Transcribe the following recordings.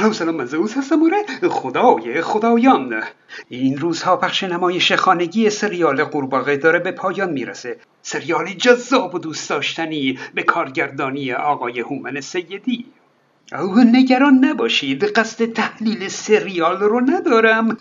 سلام سلام زئوس هستم آره. خدای خدایان. این روزها پخش نمایش خانگی سریال قورباغه داره به پایان می‌رسه. سریالی جذاب و دوست داشتنی به کارگردانی آقای هومن سیدی. او نگران نباشید قصد تحلیل سریال رو ندارم.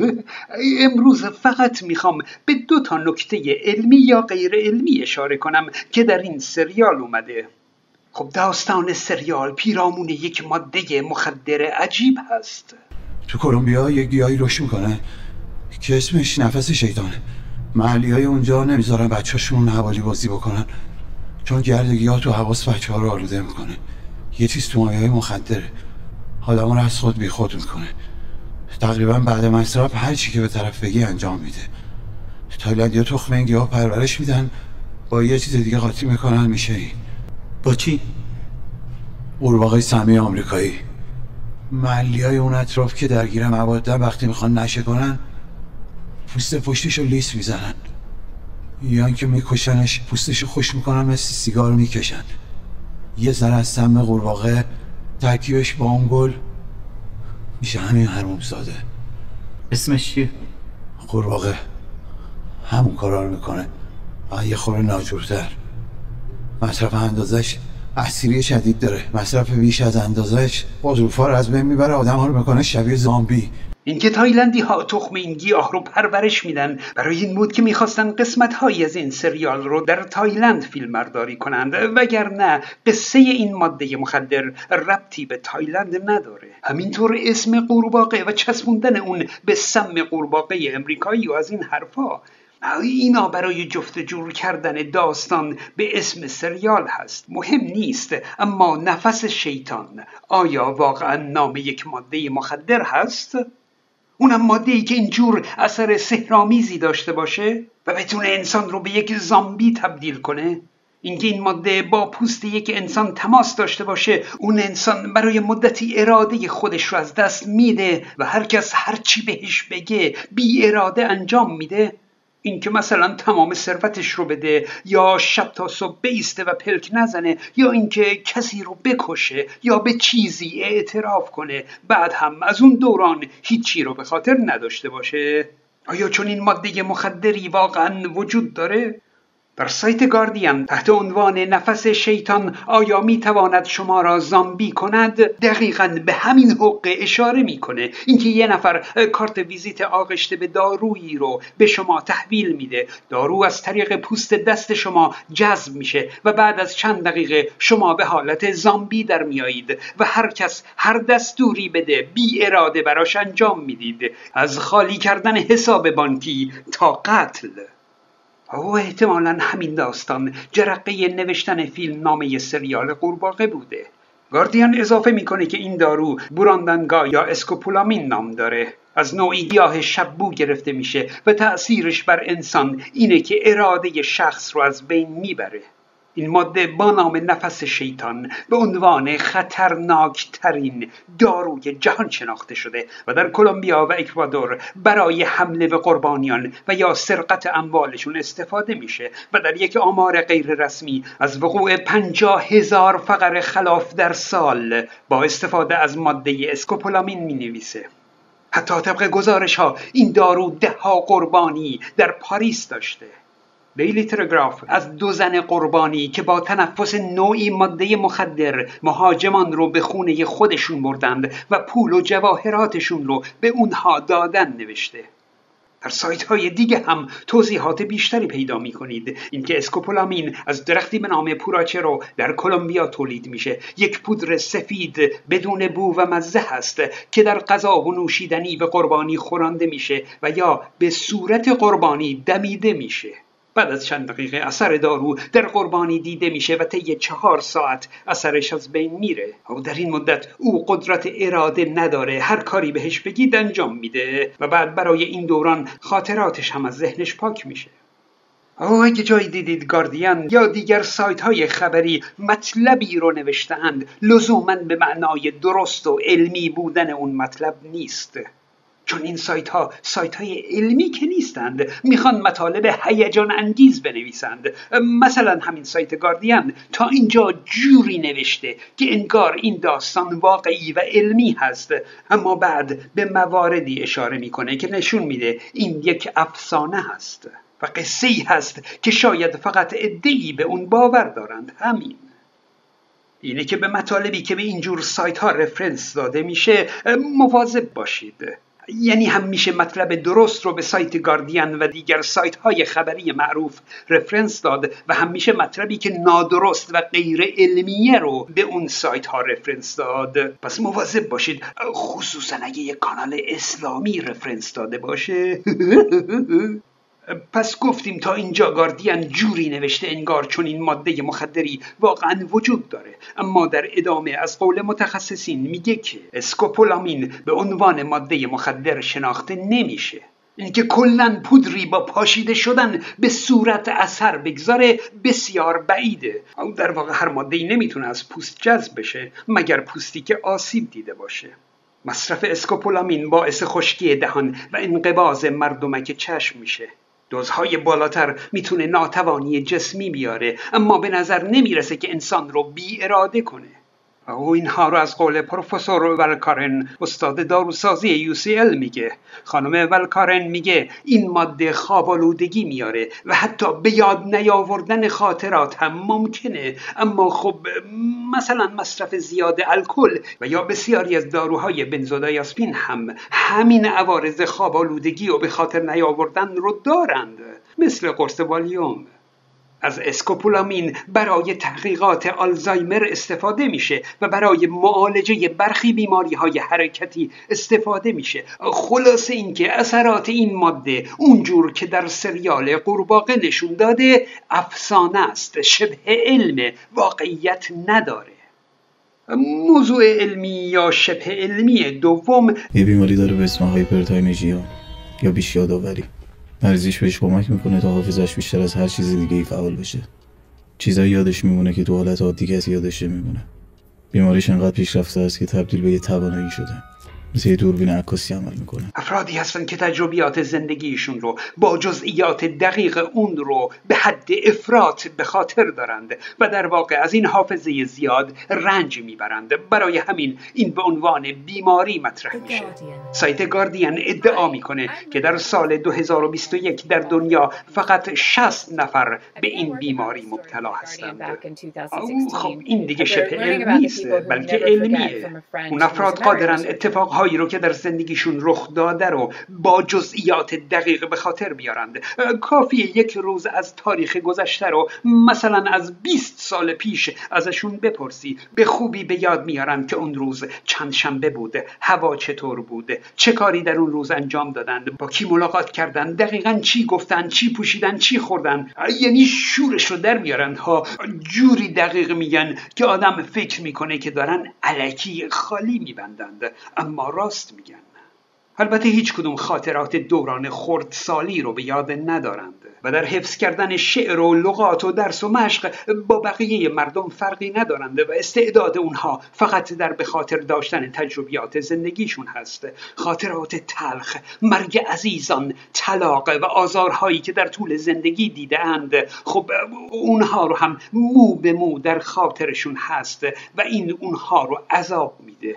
امروز فقط می‌خوام به دو تا نکته علمی یا غیر علمی اشاره کنم که در این سریال اومده. خب داستان سریال پیرامون یک ماده مخدر عجیب هست. تو کلمبیا یک گیاهی رشد می‌کنه که اسمش نفس شیطانه محلی های اونجا نمی‌ذارن بچهاشون حوالی بازی بکنن چون گردگی ها تو حواس بچه ها رو آلوده می‌کنه. یه چیز تو مایه های مخدره آدم رو از خود بی خود می‌کنه. تقریبا بعد مصرف هر چی که به طرف بگی انجام میده. تایلندی ها تخم این گیاه پرورش میدن. با یه چیز دیگه قاطی می‌کنن میشه این. با چی؟ قورباغه سمی آمریکایی. محلی های اون اطراف که درگیر موادن وقتی می‌خوان نشه کنن پوست پشتش رو لیس می‌زنن. یا اینکه میکشنش پوستش رو خوش می‌کنن مثل سیگار می‌کشن. یه ذره از سم قورباغه ترکیبش با اون گل میشه همین حروم ساده اسمش چیه؟ قورباغه همون کارا رو می‌کنه. یه خرده ناجورتر. مصرف اندازش اثری شدید داره. مصرف بیش از اندازش بازروفا رو از بین می‌بره. آدم ها رو می‌کنه شبیه زامبی. اینکه تایلندی ها تخم این گیاه رو پرورش میدن برای این بود که می‌خواستن قسمت هایی از این سریال رو در تایلند فیلم برداری کنند. وگرنه قصه این ماده مخدر ربطی به تایلند نداره. همینطور اسم قورباغه و چسبوندن اون به سم قورباغه امریکایی و از این حرفا اینا برای جفت جور کردن داستان به اسم سریال هست. مهم نیست اما نفس شیطان. آیا واقعا نام یک ماده مخدر هست؟ اونم ماده ای که اینجور اثر سهرامیزی داشته باشه و بتونه انسان رو به یک زامبی تبدیل کنه؟ اینکه این ماده با پوست یک انسان تماس داشته باشه اون انسان برای مدتی اراده خودش رو از دست میده و هر کس هر چی بهش بگه بی اراده انجام میده؟ اینکه مثلا تمام ثروتش رو بده یا شب تا صبح بیسته و پلک نزنه یا اینکه کسی رو بکشه یا به چیزی اعتراف کنه بعد هم از اون دوران هیچی رو به خاطر نداشته باشه. آیا چون این ماده مخدری واقعا وجود داره؟ در سایت گاردین تحت عنوان نفس شیطان آیا می تواند شما را زامبی کند؟ دقیقا به همین حقه اشاره می‌کنه. اینکه یه نفر کارت ویزیت آغشته به دارویی رو به شما تحویل میده. دارو از طریق پوست دست شما جذب میشه و بعد از چند دقیقه شما به حالت زامبی در میایید و هر کس هر دستوری بده بی اراده براش انجام می‌دید. از خالی کردن حساب بانکی تا قتل. او احتمالا همین داستان. جرقه نوشتن فیلم نامه سریال قورباغه بوده. گاردیان اضافه می‌کنه که این دارو براندنگا یا اسکوپولامین نام داره. از نوعی گیاه شبو گرفته میشه و تأثیرش بر انسان اینه که اراده شخص رو از بین می‌بره. این ماده با نام نفس شیطان به عنوان خطرناک ترین داروی جهان شناخته شده و در کلمبیا و اکوادور برای حمله به قربانیان و یا سرقت اموالشون استفاده میشه و در یک آمار غیر رسمی از وقوع پنجاه هزار فقر خلاف در سال با استفاده از ماده اسکوپولامین می نویسه حتی طبق گزارش ها این دارو ده ها قربانی در پاریس داشته. دیلی تلگراف از دو زن قربانی که با تنفس نوعی ماده مخدر مهاجمان رو به خونه خودشون بردند و پول و جواهراتشون رو به اونها دادن نوشته. در سایت های دیگه هم توضیحات بیشتری پیدا می کنید اینکه اسکوپولامین از درختی به نام پوراچرو در کلمبیا تولید میشه. یک پودر سفید بدون بو و مزه هست که در غذا و نوشیدنی به قربانی خورانده میشه و یا به صورت قربانی دمیده میشه. بعد از چند دقیقه اثر دارو در قربانی دیده میشه و طی چهار ساعت اثرش از بین میره. و در این مدت او قدرت اراده نداره. هر کاری بهش بگید انجام میده و بعد برای این دوران خاطراتش هم از ذهنش پاک میشه. او اگه جایی دیدید گاردین یا دیگر سایت های خبری مطلبی رو نوشتهاند لزوما به معنای درست و علمی بودن اون مطلب نیست. چون این سایت ها سایت های علمی که نیستند می‌خوان مطالب هیجان انگیز بنویسند. مثلا همین سایت گاردین تا اینجا جوری نوشته که انگار این داستان واقعی و علمی هست. اما بعد به مواردی اشاره می‌کنه که نشون میده این یک افسانه هست و قصه ای هست که شاید فقط ادهی به اون باور دارند. همین. اینه که به مطالبی که به اینجور سایت ها رفرنس داده میشه مواظب باشید. یعنی همیشه مطلب درست رو به سایت گاردین و دیگر سایت های خبری معروف رفرنس داد و همیشه مطلبی که نادرست و غیر علمیه رو به اون سایت ها رفرنس داد. پس مواظب باشید خصوصا اگه یک کانال اسلامی رفرنس داده باشه. پس گفتیم تا اینجا گاردین جوری نوشته انگار چون این ماده مخدری واقعا وجود داره. اما در ادامه از قول متخصصین میگه که اسکوپولامین به عنوان ماده مخدر شناخته نمیشه. اینکه کلا پودری با پاشیده شدن به صورت اثر بگذاره بسیار بعیده. او در واقع هر ماده ای نمی‌تونه از پوست جذب بشه مگر پوستی که آسیب دیده باشه. مصرف اسکوپولامین باعث خشکی دهان و انقباز مردمک چشم میشه. دوزهای بالاتر می‌تونه ناتوانی جسمی بیاره اما به نظر نمی‌رسه که انسان رو بی اراده کنه. او اینها رو از قول پروفسور ولکارن استاد داروسازی UCL میگه. خانم ولکارن میگه این ماده خوابالودگی میاره و حتی به یاد نیاوردن خاطرات هم ممکنه. اما خب مثلا مصرف زیاد الکل و یا بسیاری از داروهای بنزودایاسپین هم همین عوارض خوابالودگی و به خاطر نیاوردن رو دارند مثل قرص والیوم. از اسکوپولامین برای تحقیقات آلزایمر استفاده میشه و برای معالجه برخی بیماری های حرکتی استفاده میشه. خلاصه اینکه اثرات این ماده اونجور که در سریال قورباغه نشون داده افسانه است شبه علم واقعیت نداره. موضوع علمی یا شبه علمی دوم یه بیماری داره به اسم هایپرتاینژیا یا بیش یادآوری. مریضیش بهش کمک می‌کنه تا حافظش بیشتر از هر چیز دیگه ای فعال بشه. چیزایی یادش میمونه که تو حالت عادی کسی یادش میمونه بیماریش انقدر پیشرفته است که تبدیل به یه توانایی شده. مثل یه دوربین عکاسی عمل می‌کنه. افرادی هستن که تجربیات زندگیشون رو با جزئیات دقیق اون رو به حد افراط به خاطر دارند و در واقع از این حافظه زیاد رنج می‌برند. برای همین این به عنوان بیماری مطرح میشه. سایت گاردین ادعا می‌کنه که در سال 2021 در دنیا فقط 60 نفر به این بیماری مبتلا هستند. خب این دیگه شبه علمی نیست بلکه علمیه. اون افراد قادرن اتفاقهای هایی رو که در زندگیشون رخ داده رو با جزئیات دقیق به خاطر بیارند کافیه یک روز از تاریخ گذشته رو مثلا از 20 سال پیش ازشون بپرسی. به خوبی به یاد میارن که اون روز چند شنبه بوده هوا چطور بوده چه کاری در اون روز انجام دادند؟ با کی ملاقات کردن دقیقا چی گفتن چی پوشیدن چی خوردن یعنی شورش رو در میارند ها. جوری دقیق میگن که آدم فکر می‌کنه که دارن علکی خالی میبندند. اما راست میگن. البته هیچ کدوم خاطرات دوران خردسالی رو به یاد ندارند و در حفظ کردن شعر و لغات و درس و مشق با بقیه مردم فرقی ندارند و استعداد اونها فقط در به خاطر داشتن تجربیات زندگیشون هست. خاطرات تلخ مرگ عزیزان طلاق و آزارهایی که در طول زندگی دیده اند. خب اونها رو هم مو به مو در خاطرشون هست و این اونها رو عذاب میده.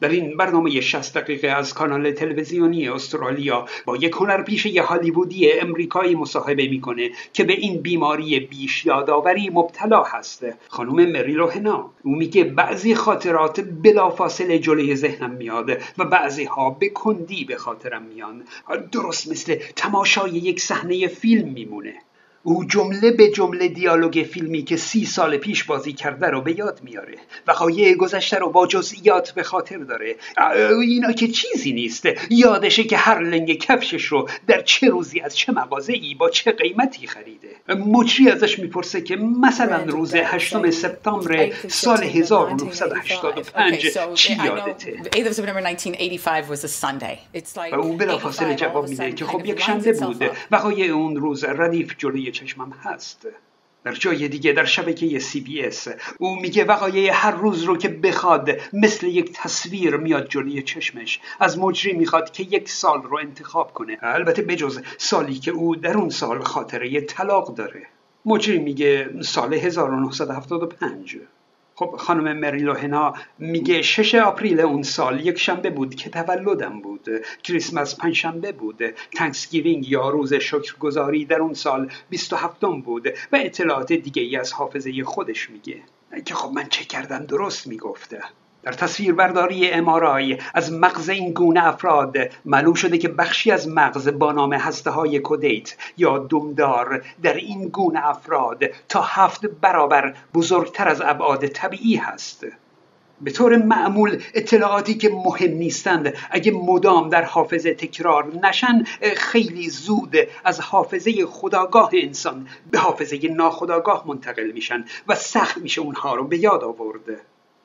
در این برنامه 60 دقیقه از کانال تلویزیونی استرالیا با یک هنرپیشه هالیوودی امریکایی مصاحبه می‌کنه که به این بیماری بیش یادآوری مبتلا هست. خانم مری روهنا او میگه بعضی خاطرات بلافاصله جلوی ذهنم میاد و بعضی ها به کندی به خاطرم میان. درست مثل تماشای یک صحنه فیلم میمونه. او جمله به جمله دیالوگ فیلمی که سی سال پیش بازی کرده رو به یاد میاره وقایع گذشته رو با جزئیات به خاطر داره. اینا که چیزی نیست. یادشه که هر لنگ کفشش رو در چه روزی از چه مغازه ای با چه قیمتی خریده. مجری ازش می‌پرسه که مثلا روز هشتم سپتامبر سال 1985 چی یادته؟ و او بلافاصله جواب میده که خب یک شنبه بود وقایع اون روز ردیف جلوی چشمم هست. در جای دیگه در شبکه سی بی اس او میگه وقایع هر روز رو که بخواد مثل یک تصویر میاد جلوی چشمش. از مجری می‌خواد که یک سال رو انتخاب کنه. البته بجز سالی که او در اون سال خاطره طلاق داره. مجری میگه سال 1975 خب خانم مریلو هنر میگه شش April اون سال یک شنبه بود که تولدم بود. کریسمس پنجشنبه بود. Thanksgiving یا روز شکرگزاری در اون سال 27 بود و اطلاعات دیگه ای از حافظه خودش میگه. که خب من چه کردم؟ درست می‌گفته. در تصویربرداری ام‌آرآی از مغز این گونه افراد معلوم شده که بخشی از مغز با نام هسته های کودیت یا دم‌دار در این گونه افراد تا هفت برابر بزرگتر از ابعاد طبیعی هست. به طور معمول اطلاعاتی که مهم نیستند اگه مدام در حافظه تکرار نشن خیلی زود از حافظه خداگاه انسان به حافظه ناخداگاه منتقل میشن و سخت میشه اونها رو به یاد آورده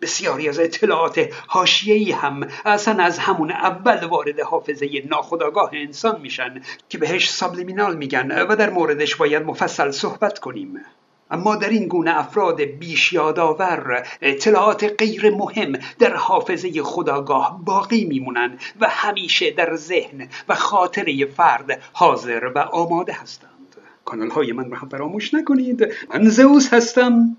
بسیاری از اطلاعات حاشیه‌ای هم اصلا از همون اول وارد حافظه ناخودآگاه انسان میشن که بهش سابلیمینال میگن و در موردش باید مفصل صحبت کنیم. اما در این گونه افراد بیش یادآور اطلاعات غیر مهم در حافظه خداگاه باقی میمونن و همیشه در ذهن و خاطره فرد حاضر و آماده هستند. کانال های من را فراموش نکنید. من زئوس هستم.